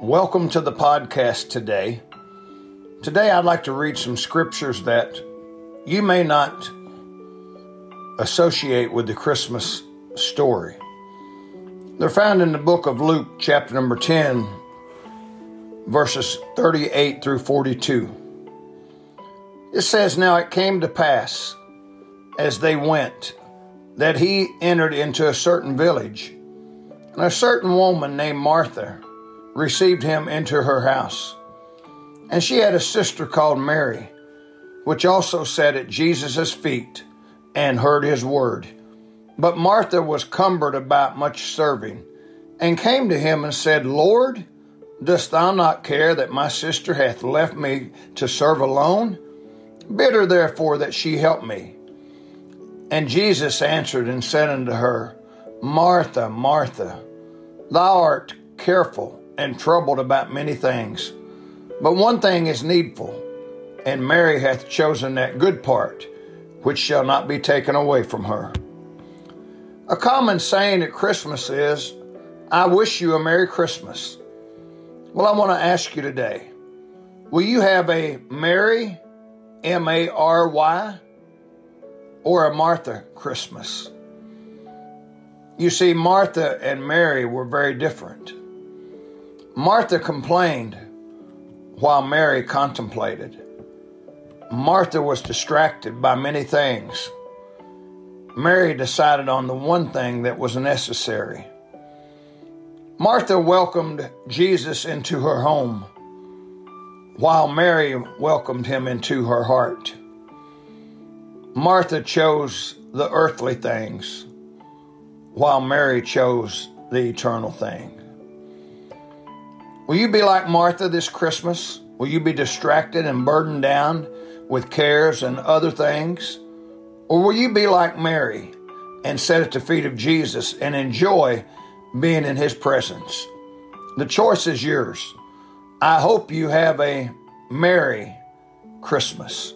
Welcome to the podcast today. Today, I'd like to read some scriptures that you may not associate with the Christmas story. They're found in the book of Luke, chapter number 10, verses 38 through 42. It says, Now it came to pass as they went that he entered into a certain village, and a certain woman named Martha received him into her house. And she had a sister called Mary, which also sat at Jesus' feet and heard his word. But Martha was cumbered about much serving, and came to him and said, Lord, dost thou not care that my sister hath left me to serve alone? Bid her therefore that she help me. And Jesus answered and said unto her, Martha, Martha, thou art careful and troubled about many things. But one thing is needful, and Mary hath chosen that good part, which shall not be taken away from her. A common saying at Christmas is, I wish you a Merry Christmas. Well, I want to ask you today will you have a Mary, M A R Y, or a Martha Christmas? You see, Martha and Mary were very different. Martha complained while Mary contemplated. Martha was distracted by many things. Mary decided on the one thing that was necessary. Martha welcomed Jesus into her home, while Mary welcomed him into her heart. Martha chose the earthly things, while Mary chose the eternal thing. Will you be like Martha this Christmas? Will you be distracted and burdened down with cares and other things? Or will you be like Mary and sit at the feet of Jesus and enjoy being in his presence? The choice is yours. I hope you have a Merry Christmas.